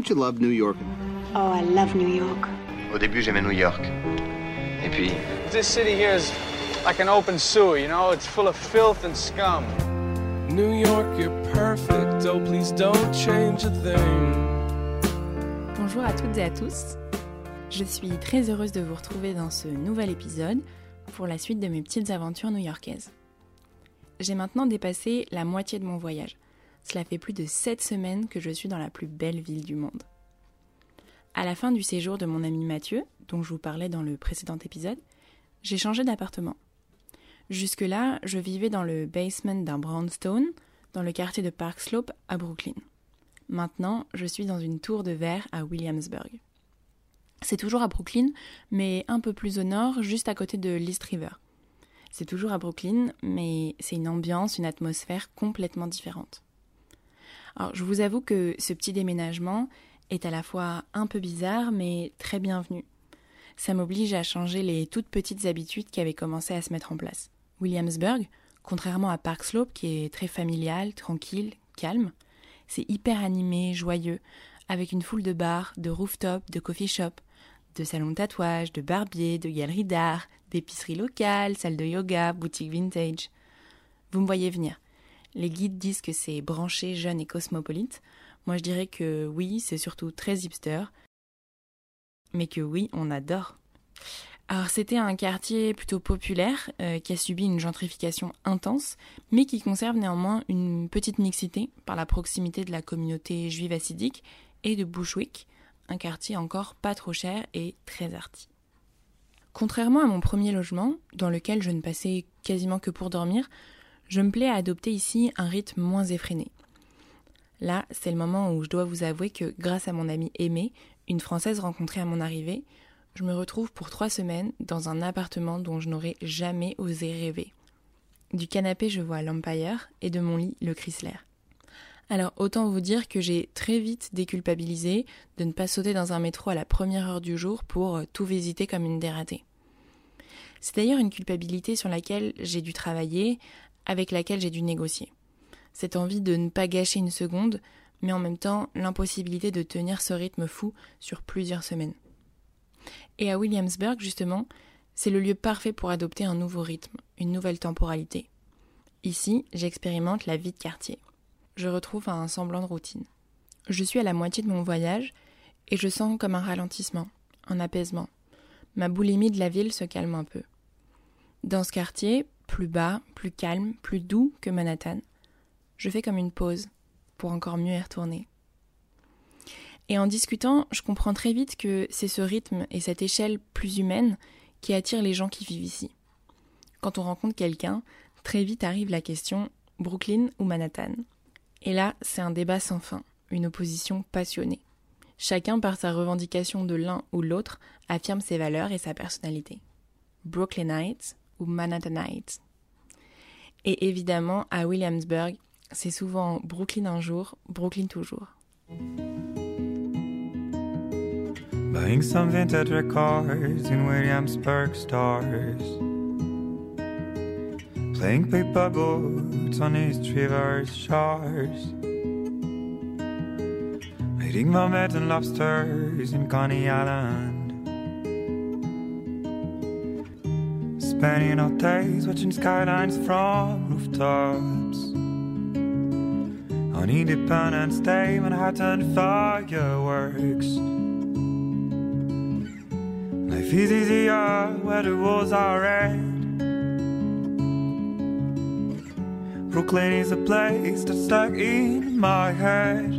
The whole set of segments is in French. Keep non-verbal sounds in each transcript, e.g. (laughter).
Don't you love New York? Oh, I love New York. Au début, j'aimais New York. Et puis, This city here is like an open sewer, you know? It's full of filth and scum. New York, you're perfect. Oh, please don't change a thing. Bonjour à toutes et à tous. Je suis très heureuse de vous retrouver dans ce nouvel épisode pour la suite de mes petites aventures new-yorkaises. J'ai maintenant dépassé la moitié de mon voyage. Cela fait plus de 7 semaines que je suis dans la plus belle ville du monde. À la fin du séjour de mon ami Mathieu, dont je vous parlais dans le précédent épisode, j'ai changé d'appartement. Jusque-là, je vivais dans le basement d'un brownstone, dans le quartier de Park Slope à Brooklyn. Maintenant, je suis dans une tour de verre à Williamsburg. C'est toujours à Brooklyn, mais un peu plus au nord, juste à côté de l'East River. C'est toujours à Brooklyn, mais c'est une ambiance, une atmosphère complètement différente. Alors, je vous avoue que ce petit déménagement est à la fois un peu bizarre, mais très bienvenu. Ça m'oblige à changer les toutes petites habitudes qui avaient commencé à se mettre en place. Williamsburg, contrairement à Park Slope, qui est très familial, tranquille, calme, c'est hyper animé, joyeux, avec une foule de bars, de rooftops, de coffee shops, de salons de tatouage, de barbiers, de galeries d'art, d'épiceries locales, salles de yoga, boutiques vintage. Vous me voyez venir. Les guides disent que c'est branché, jeune et cosmopolite. Moi je dirais que oui, c'est surtout très hipster. Mais que oui, on adore. Alors c'était un quartier plutôt populaire euh, qui a subi une gentrification intense, mais qui conserve néanmoins une petite mixité par la proximité de la communauté juive assidique et de Bushwick, un quartier encore pas trop cher et très arty. Contrairement à mon premier logement, dans lequel je ne passais quasiment que pour dormir, je me plais à adopter ici un rythme moins effréné. Là, c'est le moment où je dois vous avouer que, grâce à mon amie Aimée, une Française rencontrée à mon arrivée, je me retrouve pour trois semaines dans un appartement dont je n'aurais jamais osé rêver. Du canapé, je vois l'Empire et de mon lit, le Chrysler. Alors autant vous dire que j'ai très vite déculpabilisé de ne pas sauter dans un métro à la première heure du jour pour euh, tout visiter comme une dératée. C'est d'ailleurs une culpabilité sur laquelle j'ai dû travailler, avec laquelle j'ai dû négocier. Cette envie de ne pas gâcher une seconde, mais en même temps l'impossibilité de tenir ce rythme fou sur plusieurs semaines. Et à Williamsburg, justement, c'est le lieu parfait pour adopter un nouveau rythme, une nouvelle temporalité. Ici, j'expérimente la vie de quartier je retrouve un semblant de routine. Je suis à la moitié de mon voyage et je sens comme un ralentissement, un apaisement. Ma boulimie de la ville se calme un peu. Dans ce quartier, plus bas, plus calme, plus doux que Manhattan, je fais comme une pause pour encore mieux y retourner. Et en discutant, je comprends très vite que c'est ce rythme et cette échelle plus humaine qui attirent les gens qui vivent ici. Quand on rencontre quelqu'un, très vite arrive la question Brooklyn ou Manhattan? Et là, c'est un débat sans fin, une opposition passionnée. Chacun, par sa revendication de l'un ou l'autre, affirme ses valeurs et sa personnalité. Brooklynites ou Manhattanites. Et évidemment, à Williamsburg, c'est souvent Brooklyn un jour, Brooklyn toujours. Buying some vintage records in Williamsburg stores. Playing paper boats on East River's shores. Eating mermaids and lobsters in Coney Island. Spending our days watching skylines from rooftops. On Independence Day, Manhattan fireworks. Life is easier where the rules are red. Brooklyn is a place that's stuck in my head.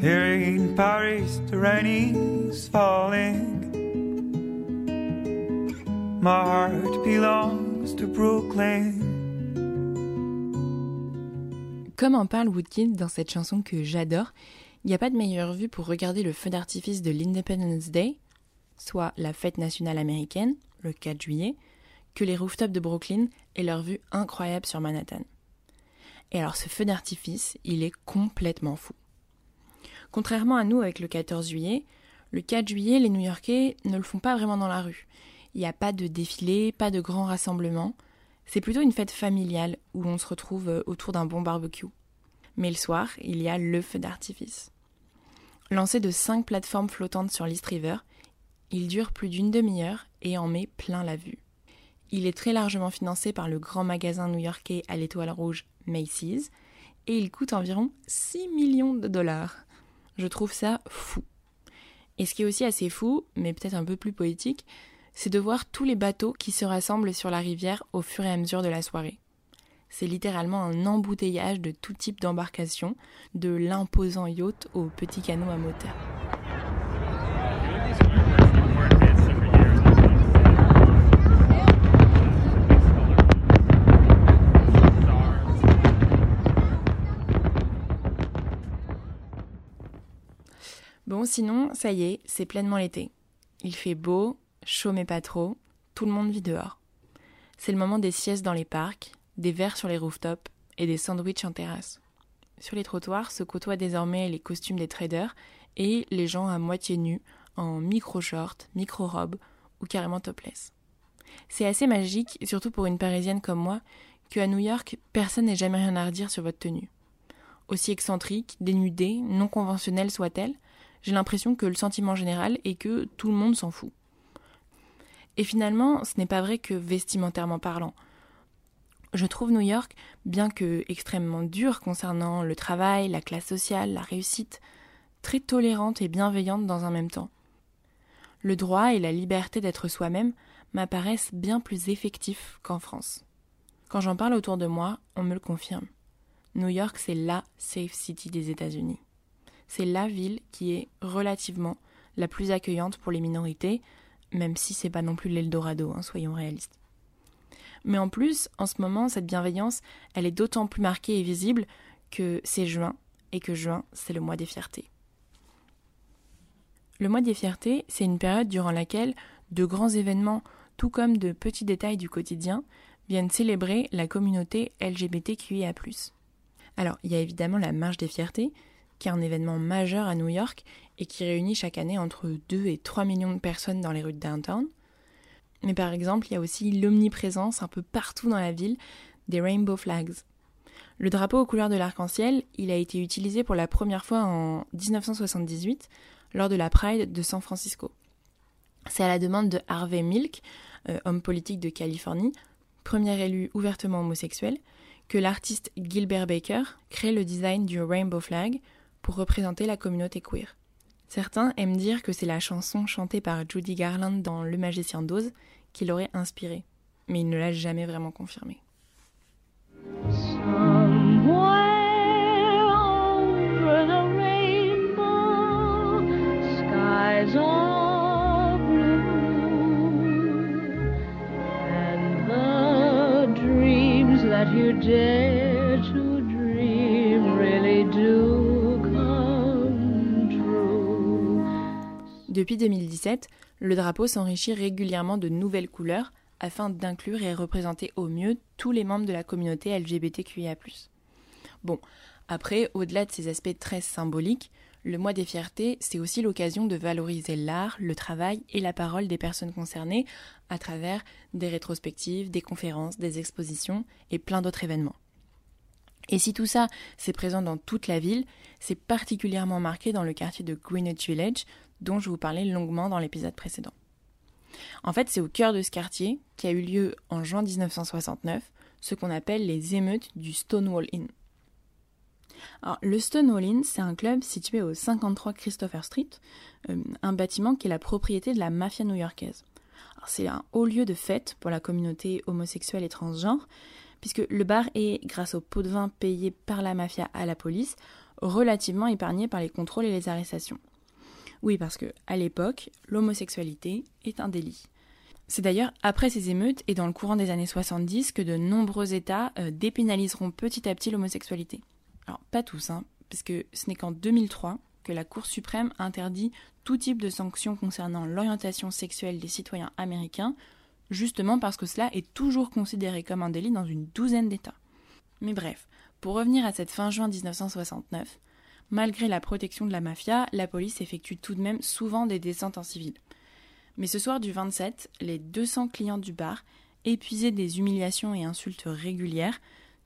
Here in Paris, the rain is falling. My heart belongs to Brooklyn. Comme en parle Woodkid dans cette chanson que j'adore, il n'y a pas de meilleure vue pour regarder le feu d'artifice de l'Independence Day, soit la fête nationale américaine, le 4 juillet, que les rooftops de Brooklyn et leur vue incroyable sur Manhattan. Et alors ce feu d'artifice, il est complètement fou. Contrairement à nous avec le 14 juillet, le 4 juillet, les New-Yorkais ne le font pas vraiment dans la rue. Il n'y a pas de défilé, pas de grands rassemblements. C'est plutôt une fête familiale où on se retrouve autour d'un bon barbecue. Mais le soir, il y a le feu d'artifice. Lancé de cinq plateformes flottantes sur l'East River, il dure plus d'une demi-heure et en met plein la vue. Il est très largement financé par le grand magasin new-yorkais à l'étoile rouge Macy's et il coûte environ 6 millions de dollars. Je trouve ça fou. Et ce qui est aussi assez fou, mais peut-être un peu plus poétique, c'est de voir tous les bateaux qui se rassemblent sur la rivière au fur et à mesure de la soirée. C'est littéralement un embouteillage de tout type d'embarcations, de l'imposant yacht au petit canot à moteur. Bon, sinon, ça y est, c'est pleinement l'été. Il fait beau, chaud mais pas trop, tout le monde vit dehors. C'est le moment des siestes dans les parcs, des verres sur les rooftops et des sandwichs en terrasse. Sur les trottoirs se côtoient désormais les costumes des traders et les gens à moitié nus, en micro-shorts, micro-robes ou carrément topless. C'est assez magique, surtout pour une parisienne comme moi, qu'à New York, personne n'ait jamais rien à redire sur votre tenue. Aussi excentrique, dénudée, non conventionnelle soit-elle, j'ai l'impression que le sentiment général est que tout le monde s'en fout. Et finalement, ce n'est pas vrai que vestimentairement parlant. Je trouve New York, bien que extrêmement dur concernant le travail, la classe sociale, la réussite, très tolérante et bienveillante dans un même temps. Le droit et la liberté d'être soi-même m'apparaissent bien plus effectifs qu'en France. Quand j'en parle autour de moi, on me le confirme. New York, c'est la safe city des États-Unis c'est la ville qui est relativement la plus accueillante pour les minorités, même si c'est pas non plus l'Eldorado, hein, soyons réalistes. Mais en plus, en ce moment, cette bienveillance, elle est d'autant plus marquée et visible que c'est juin, et que juin, c'est le mois des fiertés. Le mois des fiertés, c'est une période durant laquelle de grands événements, tout comme de petits détails du quotidien, viennent célébrer la communauté LGBTQIA. Alors, il y a évidemment la marche des fiertés, qui est un événement majeur à New York et qui réunit chaque année entre 2 et 3 millions de personnes dans les rues de downtown. Mais par exemple, il y a aussi l'omniprésence un peu partout dans la ville des rainbow flags. Le drapeau aux couleurs de l'arc-en-ciel, il a été utilisé pour la première fois en 1978 lors de la Pride de San Francisco. C'est à la demande de Harvey Milk, euh, homme politique de Californie, premier élu ouvertement homosexuel, que l'artiste Gilbert Baker crée le design du rainbow flag représenter la communauté queer. Certains aiment dire que c'est la chanson chantée par Judy Garland dans Le Magicien d'Oz qui l'aurait inspiré, mais il ne l'a jamais vraiment confirmé. Depuis 2017, le drapeau s'enrichit régulièrement de nouvelles couleurs afin d'inclure et représenter au mieux tous les membres de la communauté LGBTQIA. Bon, après, au-delà de ces aspects très symboliques, le mois des fiertés, c'est aussi l'occasion de valoriser l'art, le travail et la parole des personnes concernées à travers des rétrospectives, des conférences, des expositions et plein d'autres événements. Et si tout ça, c'est présent dans toute la ville, c'est particulièrement marqué dans le quartier de Greenwich Village, dont je vous parlais longuement dans l'épisode précédent. En fait, c'est au cœur de ce quartier qui a eu lieu en juin 1969 ce qu'on appelle les émeutes du Stonewall Inn. Alors, le Stonewall Inn, c'est un club situé au 53 Christopher Street, euh, un bâtiment qui est la propriété de la mafia new-yorkaise. C'est un haut lieu de fête pour la communauté homosexuelle et transgenre, puisque le bar est, grâce au pot de vin payé par la mafia à la police, relativement épargné par les contrôles et les arrestations. Oui, parce que à l'époque, l'homosexualité est un délit. C'est d'ailleurs après ces émeutes et dans le courant des années 70 que de nombreux États euh, dépénaliseront petit à petit l'homosexualité. Alors pas tous, hein, puisque ce n'est qu'en 2003 que la Cour suprême interdit tout type de sanctions concernant l'orientation sexuelle des citoyens américains, justement parce que cela est toujours considéré comme un délit dans une douzaine d'États. Mais bref, pour revenir à cette fin juin 1969, Malgré la protection de la mafia, la police effectue tout de même souvent des descentes en civil. Mais ce soir du 27, les 200 clients du bar, épuisés des humiliations et insultes régulières,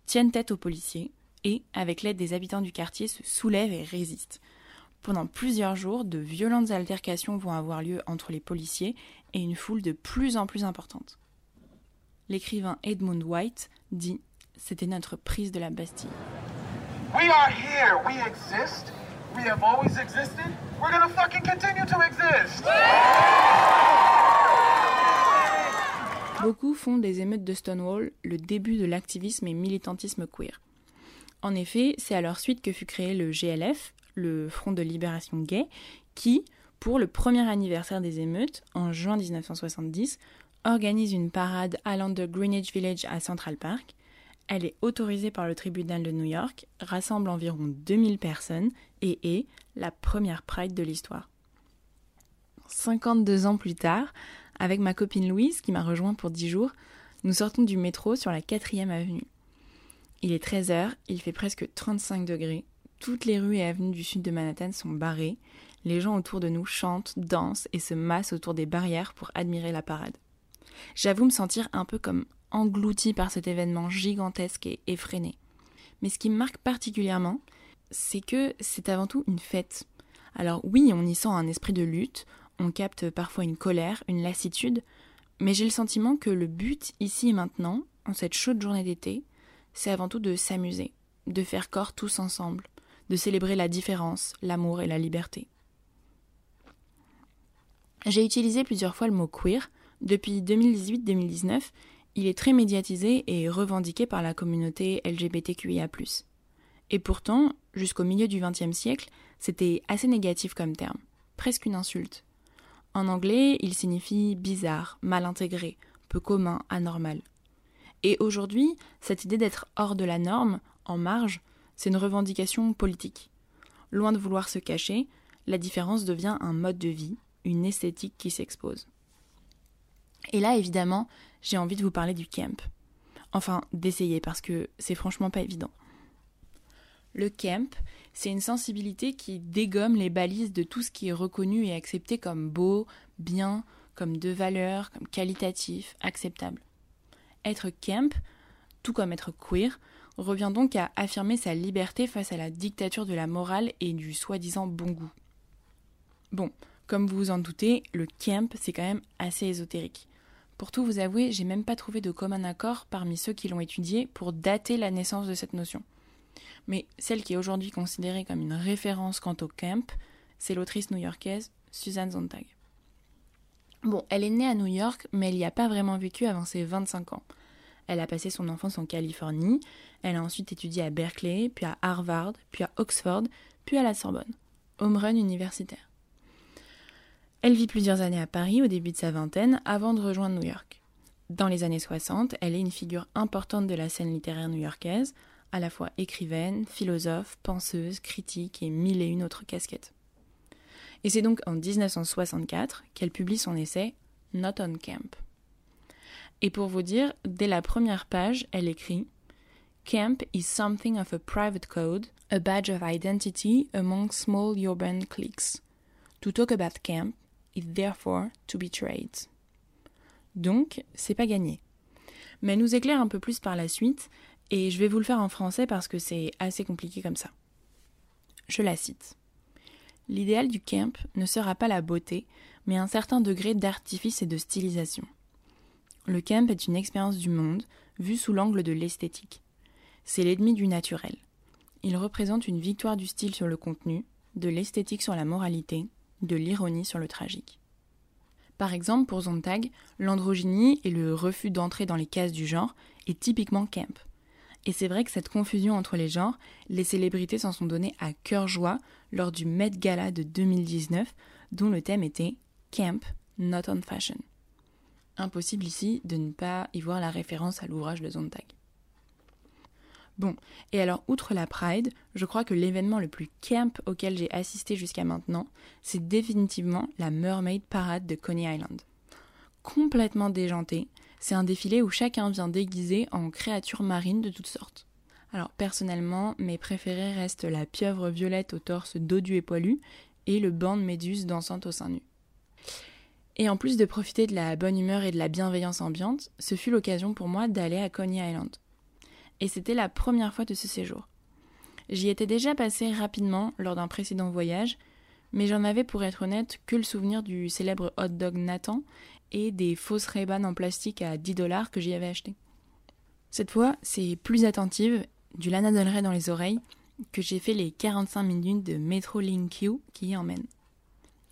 tiennent tête aux policiers et, avec l'aide des habitants du quartier, se soulèvent et résistent. Pendant plusieurs jours, de violentes altercations vont avoir lieu entre les policiers et une foule de plus en plus importante. L'écrivain Edmund White dit C'était notre prise de la Bastille. We are here. We exist. We have always existed. We're gonna fucking continue to exist. Beaucoup font des émeutes de Stonewall le début de l'activisme et militantisme queer. En effet, c'est à leur suite que fut créé le GLF, le Front de libération gay, qui, pour le premier anniversaire des émeutes, en juin 1970, organise une parade allant de Greenwich Village à Central Park. Elle est autorisée par le tribunal de New York, rassemble environ 2000 personnes et est la première Pride de l'histoire. 52 ans plus tard, avec ma copine Louise, qui m'a rejoint pour 10 jours, nous sortons du métro sur la 4ème avenue. Il est 13h, il fait presque 35 degrés, toutes les rues et avenues du sud de Manhattan sont barrées, les gens autour de nous chantent, dansent et se massent autour des barrières pour admirer la parade. J'avoue me sentir un peu comme englouti par cet événement gigantesque et effréné. Mais ce qui me marque particulièrement, c'est que c'est avant tout une fête. Alors oui, on y sent un esprit de lutte, on capte parfois une colère, une lassitude, mais j'ai le sentiment que le but ici et maintenant, en cette chaude journée d'été, c'est avant tout de s'amuser, de faire corps tous ensemble, de célébrer la différence, l'amour et la liberté. J'ai utilisé plusieurs fois le mot queer. Depuis 2018-2019, il est très médiatisé et revendiqué par la communauté LGBTQIA. Et pourtant, jusqu'au milieu du XXe siècle, c'était assez négatif comme terme, presque une insulte. En anglais, il signifie bizarre, mal intégré, peu commun, anormal. Et aujourd'hui, cette idée d'être hors de la norme, en marge, c'est une revendication politique. Loin de vouloir se cacher, la différence devient un mode de vie, une esthétique qui s'expose. Et là, évidemment, j'ai envie de vous parler du camp. Enfin, d'essayer, parce que c'est franchement pas évident. Le camp, c'est une sensibilité qui dégomme les balises de tout ce qui est reconnu et accepté comme beau, bien, comme de valeur, comme qualitatif, acceptable. Être camp, tout comme être queer, revient donc à affirmer sa liberté face à la dictature de la morale et du soi-disant bon goût. Bon, comme vous vous en doutez, le camp, c'est quand même assez ésotérique. Pour tout vous avouer, j'ai même pas trouvé de commun accord parmi ceux qui l'ont étudié pour dater la naissance de cette notion. Mais celle qui est aujourd'hui considérée comme une référence quant au camp, c'est l'autrice new-yorkaise Suzanne Sontag. Bon, elle est née à New York, mais elle n'y a pas vraiment vécu avant ses 25 ans. Elle a passé son enfance en Californie, elle a ensuite étudié à Berkeley, puis à Harvard, puis à Oxford, puis à la Sorbonne. Home run universitaire. Elle vit plusieurs années à Paris au début de sa vingtaine avant de rejoindre New York. Dans les années 60, elle est une figure importante de la scène littéraire new-yorkaise, à la fois écrivaine, philosophe, penseuse, critique et mille et une autres casquettes. Et c'est donc en 1964 qu'elle publie son essai Not on Camp. Et pour vous dire, dès la première page, elle écrit Camp is something of a private code, a badge of identity among small urban cliques. To talk about camp is therefore to be trade. Donc, c'est pas gagné. Mais elle nous éclaire un peu plus par la suite, et je vais vous le faire en français parce que c'est assez compliqué comme ça. Je la cite. L'idéal du camp ne sera pas la beauté, mais un certain degré d'artifice et de stylisation. Le camp est une expérience du monde vue sous l'angle de l'esthétique. C'est l'ennemi du naturel. Il représente une victoire du style sur le contenu, de l'esthétique sur la moralité, de l'ironie sur le tragique. Par exemple, pour Zontag, l'androgynie et le refus d'entrer dans les cases du genre est typiquement camp. Et c'est vrai que cette confusion entre les genres, les célébrités s'en sont données à cœur joie lors du Met Gala de 2019, dont le thème était Camp, not on fashion. Impossible ici de ne pas y voir la référence à l'ouvrage de Zontag. Bon, et alors outre la Pride, je crois que l'événement le plus camp auquel j'ai assisté jusqu'à maintenant, c'est définitivement la Mermaid Parade de Coney Island. Complètement déjanté, c'est un défilé où chacun vient déguisé en créatures marines de toutes sortes. Alors personnellement, mes préférés restent la pieuvre violette au torse dodu et poilu et le banc de méduse dansante au sein nu. Et en plus de profiter de la bonne humeur et de la bienveillance ambiante, ce fut l'occasion pour moi d'aller à Coney Island. Et c'était la première fois de ce séjour. J'y étais déjà passé rapidement lors d'un précédent voyage, mais j'en avais pour être honnête que le souvenir du célèbre hot dog Nathan et des fausses ray en plastique à 10 dollars que j'y avais acheté. Cette fois, c'est plus attentive, du Lana Del dans les oreilles, que j'ai fait les 45 minutes de Metro Link Q qui y emmène.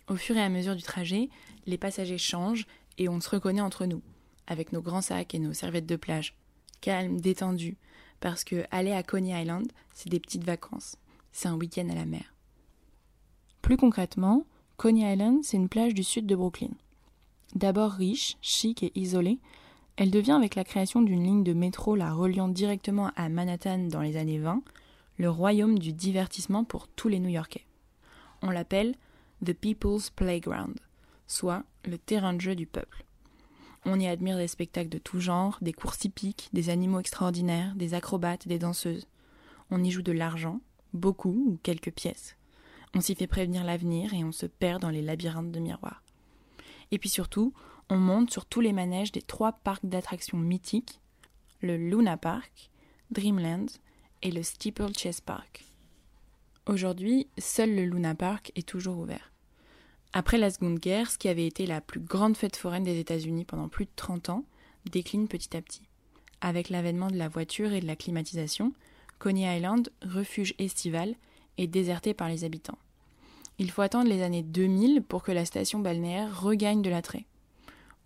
Au fur et à mesure du trajet, les passagers changent et on se reconnaît entre nous, avec nos grands sacs et nos serviettes de plage. Calme, détendu, parce que aller à Coney Island, c'est des petites vacances. C'est un week-end à la mer. Plus concrètement, Coney Island, c'est une plage du sud de Brooklyn. D'abord riche, chic et isolée, elle devient avec la création d'une ligne de métro la reliant directement à Manhattan dans les années 20, le royaume du divertissement pour tous les New-Yorkais. On l'appelle The People's Playground, soit le terrain de jeu du peuple. On y admire des spectacles de tout genre, des courses hippiques, des animaux extraordinaires, des acrobates, des danseuses. On y joue de l'argent, beaucoup ou quelques pièces. On s'y fait prévenir l'avenir et on se perd dans les labyrinthes de miroirs. Et puis surtout, on monte sur tous les manèges des trois parcs d'attractions mythiques, le Luna Park, Dreamland et le Steeplechase Park. Aujourd'hui, seul le Luna Park est toujours ouvert. Après la Seconde Guerre, ce qui avait été la plus grande fête foraine des États-Unis pendant plus de 30 ans décline petit à petit. Avec l'avènement de la voiture et de la climatisation, Coney Island, refuge estival, est déserté par les habitants. Il faut attendre les années 2000 pour que la station balnéaire regagne de l'attrait.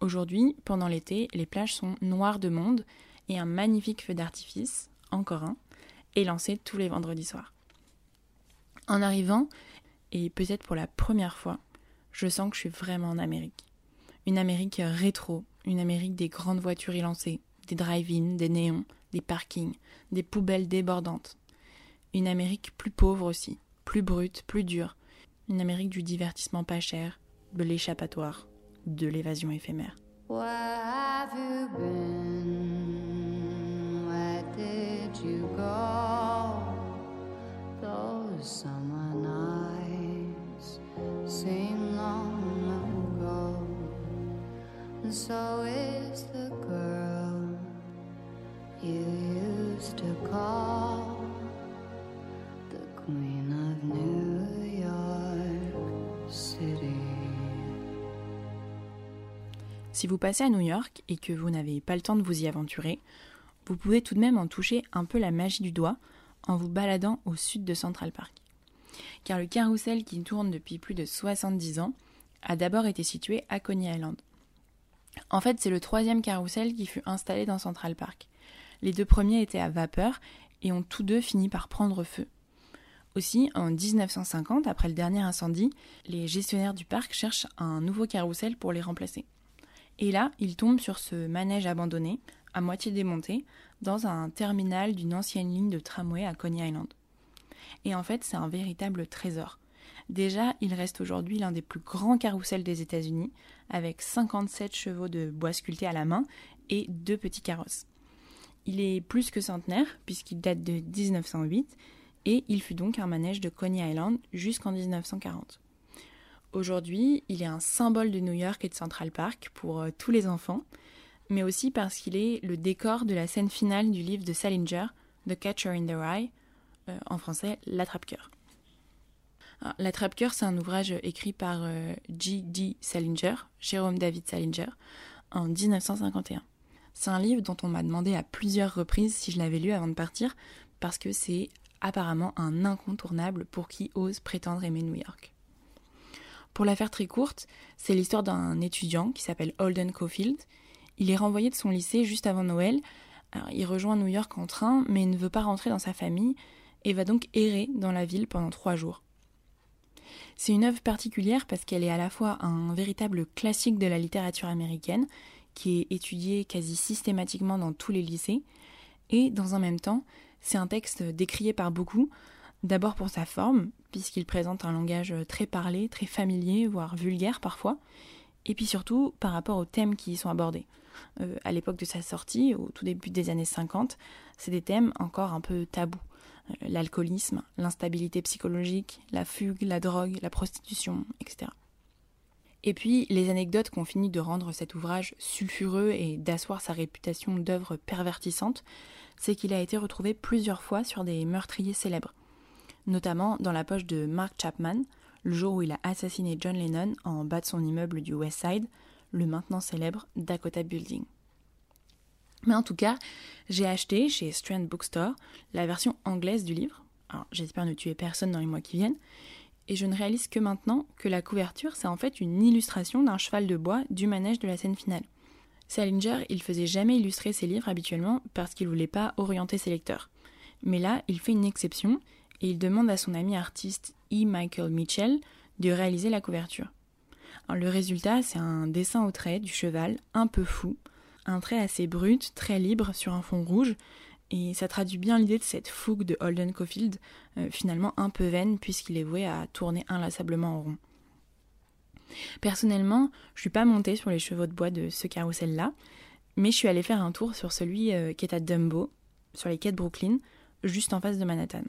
Aujourd'hui, pendant l'été, les plages sont noires de monde et un magnifique feu d'artifice, encore un, est lancé tous les vendredis soirs. En arrivant, et peut-être pour la première fois, je sens que je suis vraiment en Amérique. Une Amérique rétro, une Amérique des grandes voitures élancées, des drive-in, des néons, des parkings, des poubelles débordantes. Une Amérique plus pauvre aussi, plus brute, plus dure, une Amérique du divertissement pas cher, de l'échappatoire, de l'évasion éphémère. Where have you been? Where did you go? So is the girl you used to call the Queen of New York City. Si vous passez à New York et que vous n'avez pas le temps de vous y aventurer, vous pouvez tout de même en toucher un peu la magie du doigt en vous baladant au sud de Central Park. Car le carrousel qui tourne depuis plus de 70 ans a d'abord été situé à Coney Island. En fait, c'est le troisième carrousel qui fut installé dans Central Park. Les deux premiers étaient à vapeur et ont tous deux fini par prendre feu. Aussi, en 1950, après le dernier incendie, les gestionnaires du parc cherchent un nouveau carrousel pour les remplacer. Et là, ils tombent sur ce manège abandonné, à moitié démonté, dans un terminal d'une ancienne ligne de tramway à Coney Island. Et en fait, c'est un véritable trésor. Déjà, il reste aujourd'hui l'un des plus grands carrousels des États-Unis, avec 57 chevaux de bois sculptés à la main et deux petits carrosses. Il est plus que centenaire, puisqu'il date de 1908, et il fut donc un manège de Coney Island jusqu'en 1940. Aujourd'hui, il est un symbole de New York et de Central Park pour euh, tous les enfants, mais aussi parce qu'il est le décor de la scène finale du livre de Salinger, The Catcher in the Rye, euh, en français L'attrape-cœur. Alors, L'attrape-cœur, c'est un ouvrage écrit par euh, G.D. Salinger, Jérôme David Salinger, en 1951. C'est un livre dont on m'a demandé à plusieurs reprises si je l'avais lu avant de partir, parce que c'est apparemment un incontournable pour qui ose prétendre aimer New York. Pour la faire très courte, c'est l'histoire d'un étudiant qui s'appelle Holden Caulfield. Il est renvoyé de son lycée juste avant Noël. Il rejoint New York en train, mais ne veut pas rentrer dans sa famille et va donc errer dans la ville pendant trois jours. C'est une œuvre particulière parce qu'elle est à la fois un véritable classique de la littérature américaine, qui est étudié quasi systématiquement dans tous les lycées, et dans un même temps, c'est un texte décrié par beaucoup, d'abord pour sa forme, puisqu'il présente un langage très parlé, très familier, voire vulgaire parfois, et puis surtout par rapport aux thèmes qui y sont abordés. Euh, à l'époque de sa sortie, au tout début des années 50, c'est des thèmes encore un peu tabous. L'alcoolisme, l'instabilité psychologique, la fugue, la drogue, la prostitution, etc. Et puis, les anecdotes qu'ont fini de rendre cet ouvrage sulfureux et d'asseoir sa réputation d'œuvre pervertissante, c'est qu'il a été retrouvé plusieurs fois sur des meurtriers célèbres. notamment dans la poche de Mark Chapman, le jour où il a assassiné John Lennon en bas de son immeuble du West Side, le maintenant célèbre Dakota Building. Mais en tout cas, j'ai acheté chez Strand Bookstore la version anglaise du livre. J'espère ne tuer personne dans les mois qui viennent. Et je ne réalise que maintenant que la couverture, c'est en fait une illustration d'un cheval de bois du manège de la scène finale. Salinger, il faisait jamais illustrer ses livres habituellement parce qu'il voulait pas orienter ses lecteurs. Mais là, il fait une exception et il demande à son ami artiste E. Michael Mitchell de réaliser la couverture. Le résultat, c'est un dessin au trait du cheval un peu fou, un trait assez brut, très libre sur un fond rouge, et ça traduit bien l'idée de cette fougue de Holden Caulfield, euh, finalement un peu vaine puisqu'il est voué à tourner inlassablement en rond. Personnellement, je suis pas montée sur les chevaux de bois de ce carrousel-là, mais je suis allée faire un tour sur celui euh, qui est à Dumbo, sur les quais de Brooklyn, juste en face de Manhattan.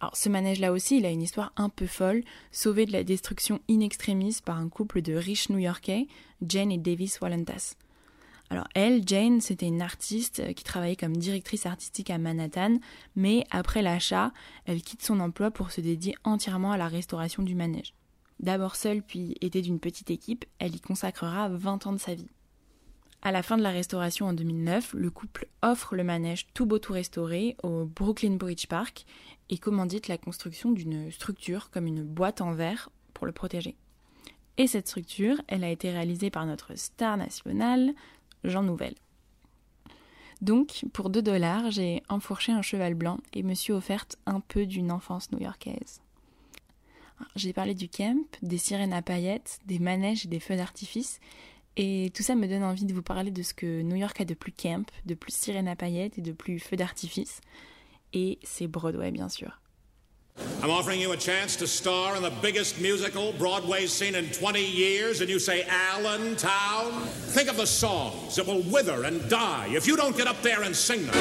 Alors ce manège-là aussi, il a une histoire un peu folle, sauvé de la destruction in extremis par un couple de riches new-yorkais, Jane et Davis Wallentas. Alors elle, Jane, c'était une artiste qui travaillait comme directrice artistique à Manhattan, mais après l'achat, elle quitte son emploi pour se dédier entièrement à la restauration du manège. D'abord seule puis aidée d'une petite équipe, elle y consacrera 20 ans de sa vie. À la fin de la restauration en 2009, le couple offre le manège tout beau tout restauré au Brooklyn Bridge Park et commandite la construction d'une structure comme une boîte en verre pour le protéger. Et cette structure, elle a été réalisée par notre star national, Jean Nouvel. Donc, pour 2 dollars, j'ai enfourché un cheval blanc et me suis offerte un peu d'une enfance new-yorkaise. J'ai parlé du camp, des sirènes à paillettes, des manèges et des feux d'artifice, et tout ça me donne envie de vous parler de ce que New York a de plus camp, de plus sirènes à paillettes et de plus feux d'artifice. Et c'est Broadway, bien sûr. I'm offering you a chance to star in the biggest musical Broadway's seen in 20 years, and you say Allentown? Think of the songs that will wither and die if you don't get up there and sing them.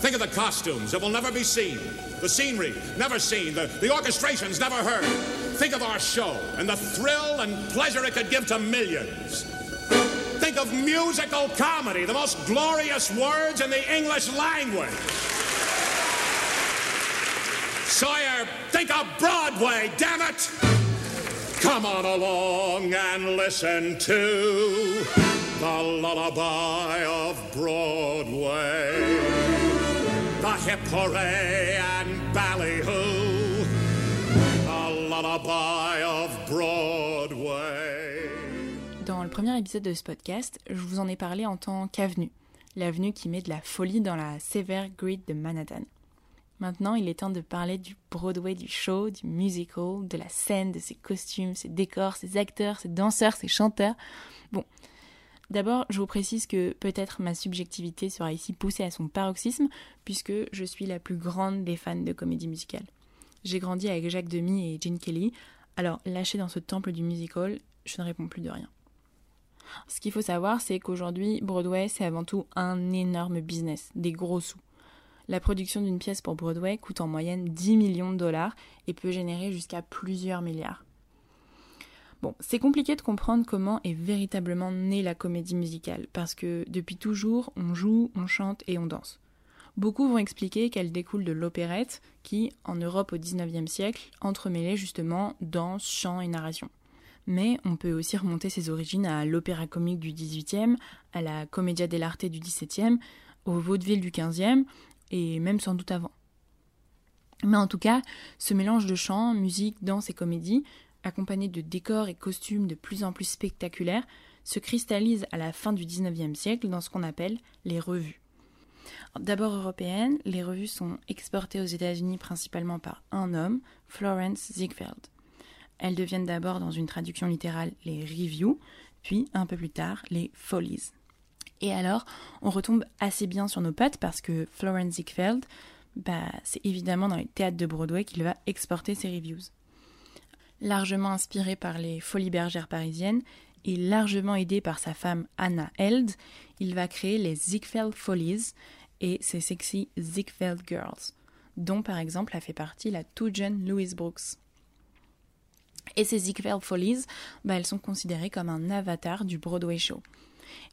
Think of the costumes that will never be seen, the scenery never seen, the, the orchestrations never heard. Think of our show and the thrill and pleasure it could give to millions. Think of musical comedy, the most glorious words in the English language. Sawyer, think of Broadway, damn it! Come on along and listen to the lullaby of Broadway. The hip hooray and ballyhoo. The lullaby of Broadway. Dans le premier épisode de ce podcast, je vous en ai parlé en tant qu'avenue, l'avenue qui met de la folie dans la sévère grid de Manhattan. Maintenant, il est temps de parler du Broadway, du show, du musical, de la scène, de ses costumes, ses décors, ses acteurs, ses danseurs, ses chanteurs. Bon, d'abord, je vous précise que peut-être ma subjectivité sera ici poussée à son paroxysme, puisque je suis la plus grande des fans de comédie musicale. J'ai grandi avec Jacques Demy et Gene Kelly, alors lâché dans ce temple du musical, je ne réponds plus de rien. Ce qu'il faut savoir, c'est qu'aujourd'hui, Broadway, c'est avant tout un énorme business, des gros sous. La production d'une pièce pour Broadway coûte en moyenne 10 millions de dollars et peut générer jusqu'à plusieurs milliards. Bon, c'est compliqué de comprendre comment est véritablement née la comédie musicale, parce que depuis toujours, on joue, on chante et on danse. Beaucoup vont expliquer qu'elle découle de l'opérette, qui, en Europe au XIXe siècle, entremêlait justement danse, chant et narration. Mais on peut aussi remonter ses origines à l'opéra comique du XVIIIe, à la commedia dell'arte du XVIIe, au vaudeville du XVe, et même sans doute avant. Mais en tout cas, ce mélange de chant, musique, danse et comédie, accompagné de décors et costumes de plus en plus spectaculaires, se cristallise à la fin du XIXe siècle dans ce qu'on appelle les revues. D'abord européennes, les revues sont exportées aux États-Unis principalement par un homme, Florence Ziegfeld. Elles deviennent d'abord dans une traduction littérale les reviews, puis un peu plus tard les follies. Et alors, on retombe assez bien sur nos pattes parce que Florence Ziegfeld, bah, c'est évidemment dans les théâtres de Broadway qu'il va exporter ses reviews. Largement inspiré par les folies bergères parisiennes et largement aidé par sa femme Anna Held, il va créer les Ziegfeld Follies et ses sexy Ziegfeld Girls, dont par exemple a fait partie la toute jeune Louise Brooks. Et ces Ziegfeld Follies, bah, elles sont considérées comme un avatar du Broadway Show.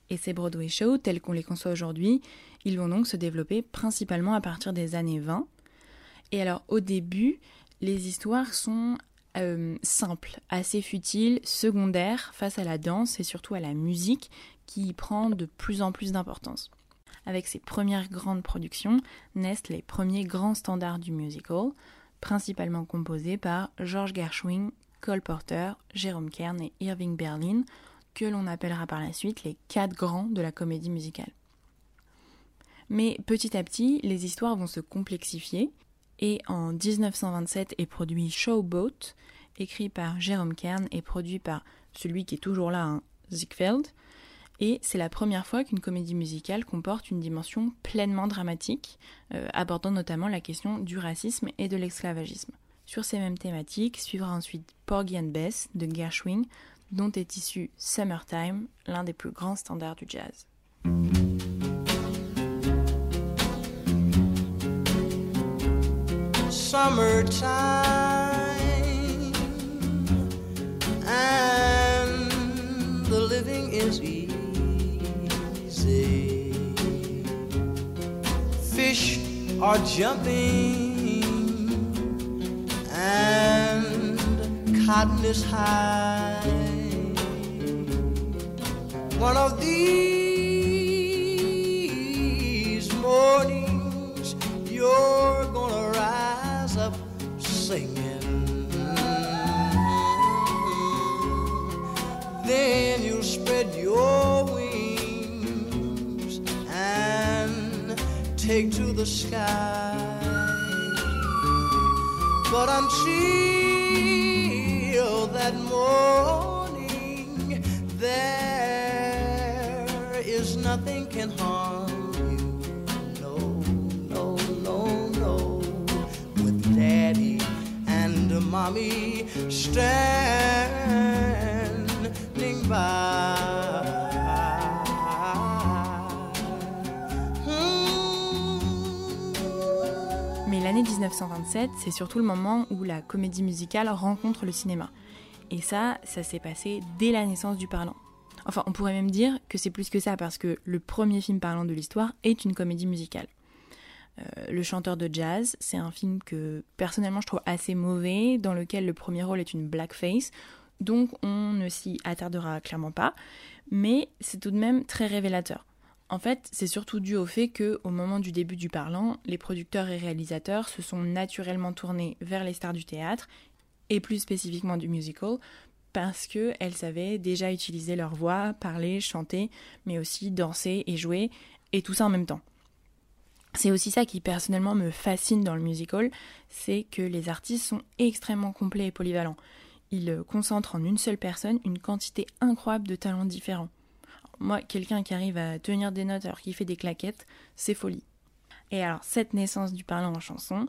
Et ces Broadway shows, tels qu'on les conçoit aujourd'hui, ils vont donc se développer principalement à partir des années 20. Et alors au début, les histoires sont euh, simples, assez futiles, secondaires face à la danse et surtout à la musique qui prend de plus en plus d'importance. Avec ses premières grandes productions naissent les premiers grands standards du musical, principalement composés par George Gershwin, Cole Porter, Jérôme Kern et Irving Berlin, que l'on appellera par la suite les quatre grands de la comédie musicale. Mais petit à petit, les histoires vont se complexifier et en 1927 est produit Showboat, écrit par Jérôme Kern et produit par celui qui est toujours là, hein, Ziegfeld. Et c'est la première fois qu'une comédie musicale comporte une dimension pleinement dramatique, euh, abordant notamment la question du racisme et de l'esclavagisme. Sur ces mêmes thématiques suivra ensuite Porgy and Bess de Gershwin, dont est issu Summertime, l'un des plus grands standards du jazz. Summertime and the living is easy. Fish are jumping and cotton is high. One of these mornings, you're gonna rise up singing. Then you'll spread your wings and take to the sky. But until that morning, there Mais l'année 1927, c'est surtout le moment où la comédie musicale rencontre le cinéma. Et ça, ça s'est passé dès la naissance du parlant. Enfin, on pourrait même dire que c'est plus que ça, parce que le premier film parlant de l'histoire est une comédie musicale. Euh, le chanteur de jazz, c'est un film que personnellement je trouve assez mauvais, dans lequel le premier rôle est une blackface, donc on ne s'y attardera clairement pas, mais c'est tout de même très révélateur. En fait, c'est surtout dû au fait que, au moment du début du parlant, les producteurs et réalisateurs se sont naturellement tournés vers les stars du théâtre, et plus spécifiquement du musical, parce qu'elles savaient déjà utiliser leur voix, parler, chanter, mais aussi danser et jouer, et tout ça en même temps. C'est aussi ça qui personnellement me fascine dans le musical, c'est que les artistes sont extrêmement complets et polyvalents. Ils concentrent en une seule personne une quantité incroyable de talents différents. Moi, quelqu'un qui arrive à tenir des notes alors qu'il fait des claquettes, c'est folie. Et alors, cette naissance du parlant en chanson,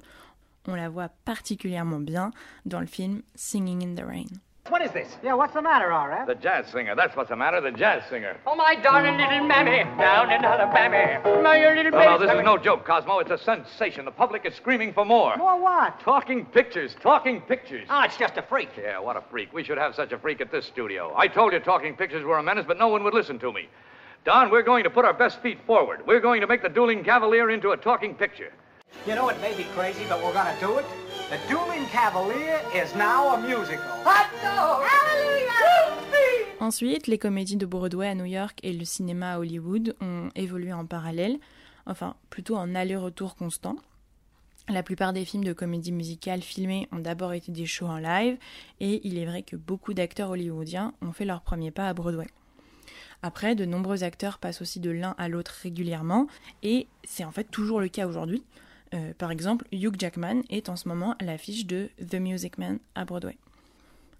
on la voit particulièrement bien dans le film Singing in the Rain. What is this? Yeah, what's the matter, R.F.? The jazz singer. That's what's the matter, the jazz singer. Oh, my darling little mammy, down in Alabama. My little No, baby. no, this is no joke, Cosmo. It's a sensation. The public is screaming for more. More what? Talking pictures, talking pictures. Oh, it's just a freak. Yeah, what a freak. We should have such a freak at this studio. I told you talking pictures were a menace, but no one would listen to me. Don, we're going to put our best feet forward. We're going to make the dueling cavalier into a talking picture. You know, it may be crazy, but we're gonna do it. The Dueling Cavalier is now a musical. Hot dog! Hallelujah! Ensuite, les comédies de Broadway à New York et le cinéma à Hollywood ont évolué en parallèle, enfin plutôt en aller-retour constant. La plupart des films de comédie musicale filmés ont d'abord été des shows en live, et il est vrai que beaucoup d'acteurs hollywoodiens ont fait leur premier pas à Broadway. Après, de nombreux acteurs passent aussi de l'un à l'autre régulièrement, et c'est en fait toujours le cas aujourd'hui. Euh, par exemple, Hugh Jackman est en ce moment à l'affiche de The Music Man à Broadway.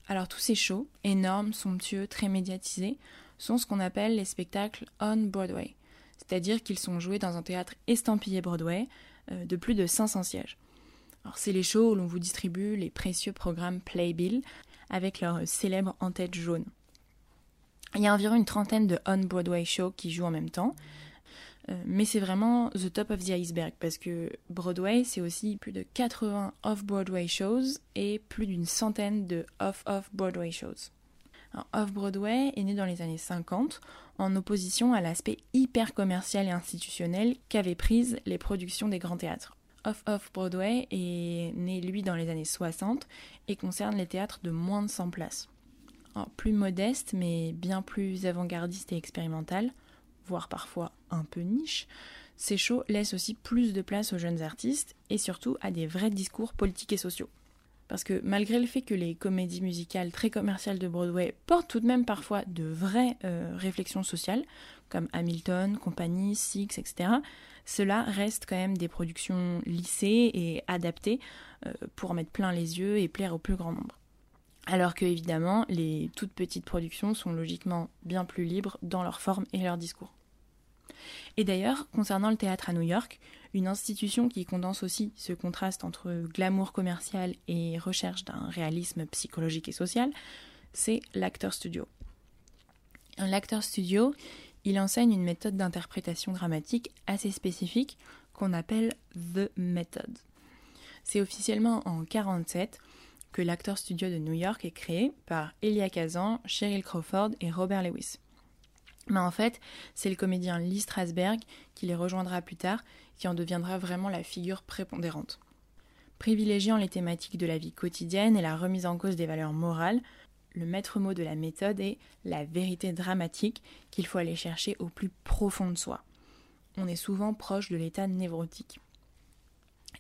Alors tous ces shows, énormes, somptueux, très médiatisés, sont ce qu'on appelle les spectacles on Broadway, c'est-à-dire qu'ils sont joués dans un théâtre estampillé Broadway euh, de plus de 500 sièges. Alors c'est les shows où l'on vous distribue les précieux programmes Playbill avec leur célèbre en-tête jaune. Il y a environ une trentaine de on-Broadway shows qui jouent en même temps, mais c'est vraiment the top of the iceberg parce que Broadway, c'est aussi plus de 80 off-Broadway shows et plus d'une centaine de off-off-Broadway shows. Off-Broadway est né dans les années 50 en opposition à l'aspect hyper commercial et institutionnel qu'avaient prise les productions des grands théâtres. Off-Off Broadway est né, lui, dans les années 60 et concerne les théâtres de moins de 100 places. Plus modeste, mais bien plus avant-gardiste et expérimental, voire parfois un peu niche, ces shows laissent aussi plus de place aux jeunes artistes et surtout à des vrais discours politiques et sociaux. Parce que malgré le fait que les comédies musicales très commerciales de Broadway portent tout de même parfois de vraies euh, réflexions sociales, comme Hamilton, Compagnie, Six, etc., cela reste quand même des productions lissées et adaptées euh, pour mettre plein les yeux et plaire au plus grand nombre. Alors que évidemment, les toutes petites productions sont logiquement bien plus libres dans leur forme et leur discours. Et d'ailleurs, concernant le théâtre à New York, une institution qui condense aussi ce contraste entre glamour commercial et recherche d'un réalisme psychologique et social, c'est l'acteur studio. L'acteur studio, il enseigne une méthode d'interprétation dramatique assez spécifique qu'on appelle The Method. C'est officiellement en 1947 que l'acteur studio de New York est créé par Elia Kazan, Cheryl Crawford et Robert Lewis. Mais en fait, c'est le comédien Lee Strasberg qui les rejoindra plus tard, qui en deviendra vraiment la figure prépondérante. Privilégiant les thématiques de la vie quotidienne et la remise en cause des valeurs morales, le maître mot de la méthode est la vérité dramatique qu'il faut aller chercher au plus profond de soi. On est souvent proche de l'état névrotique.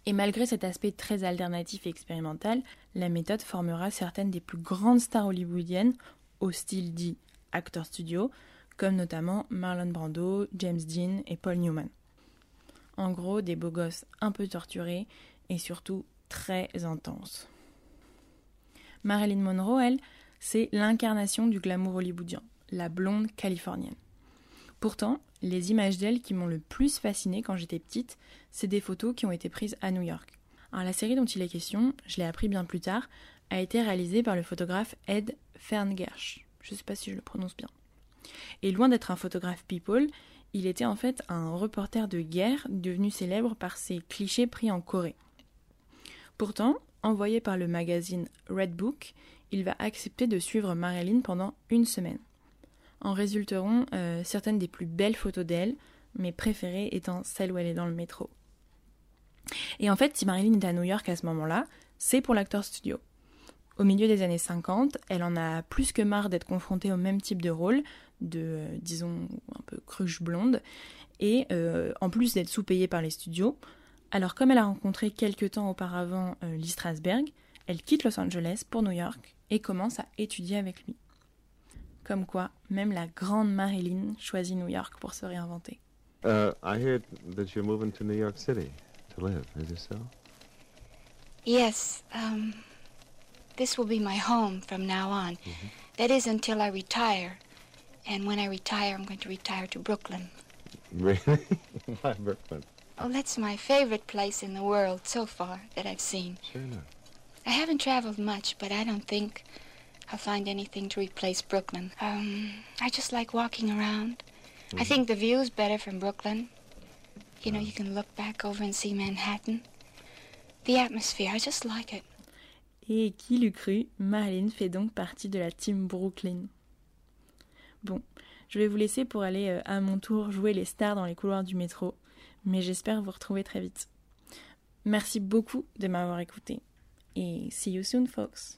Et malgré cet aspect très alternatif et expérimental, la méthode formera certaines des plus grandes stars hollywoodiennes, au style dit acteur studio, comme notamment Marlon Brando, James Dean et Paul Newman. En gros, des beaux gosses un peu torturés et surtout très intenses. Marilyn Monroe, elle, c'est l'incarnation du glamour hollywoodien, la blonde californienne. Pourtant, les images d'elle qui m'ont le plus fascinée quand j'étais petite, c'est des photos qui ont été prises à New York. Alors la série dont il est question, je l'ai appris bien plus tard, a été réalisée par le photographe Ed Ferngersh. Je ne sais pas si je le prononce bien. Et loin d'être un photographe people, il était en fait un reporter de guerre devenu célèbre par ses clichés pris en Corée. Pourtant, envoyé par le magazine Red Book, il va accepter de suivre Marilyn pendant une semaine. En résulteront euh, certaines des plus belles photos d'elle, mes préférées étant celles où elle est dans le métro. Et en fait, si Marilyn est à New York à ce moment-là, c'est pour l'acteur studio. Au milieu des années 50, elle en a plus que marre d'être confrontée au même type de rôle, de, euh, disons, un peu cruche blonde, et euh, en plus d'être sous-payée par les studios. Alors comme elle a rencontré quelques temps auparavant euh, Lee Strasberg, elle quitte Los Angeles pour New York et commence à étudier avec lui. Comme quoi, même la grande Marilyn choisit New York pour se réinventer. Uh, I hear that you're moving to New York City to live. Is it so? Yes. Um, this will be my home from now on. Mm-hmm. That is until I retire. And when I retire, I'm going to retire to Brooklyn. (laughs) Really? Why Brooklyn? Oh, that's my favorite place in the world so far that I've seen. Sure enough. I haven't traveled much, but I don't think I'll find anything to replace Brooklyn. Um, I just like walking around. I think the view's better from Brooklyn. You know, you can look back over and see Manhattan. The atmosphere, I just like it. Et qui l'eût cru, Marilyn fait donc partie de la team Brooklyn. Bon, je vais vous laisser pour aller euh, à mon tour jouer les stars dans les couloirs du métro, mais j'espère vous retrouver très vite. Merci beaucoup de m'avoir écouté et see you soon folks.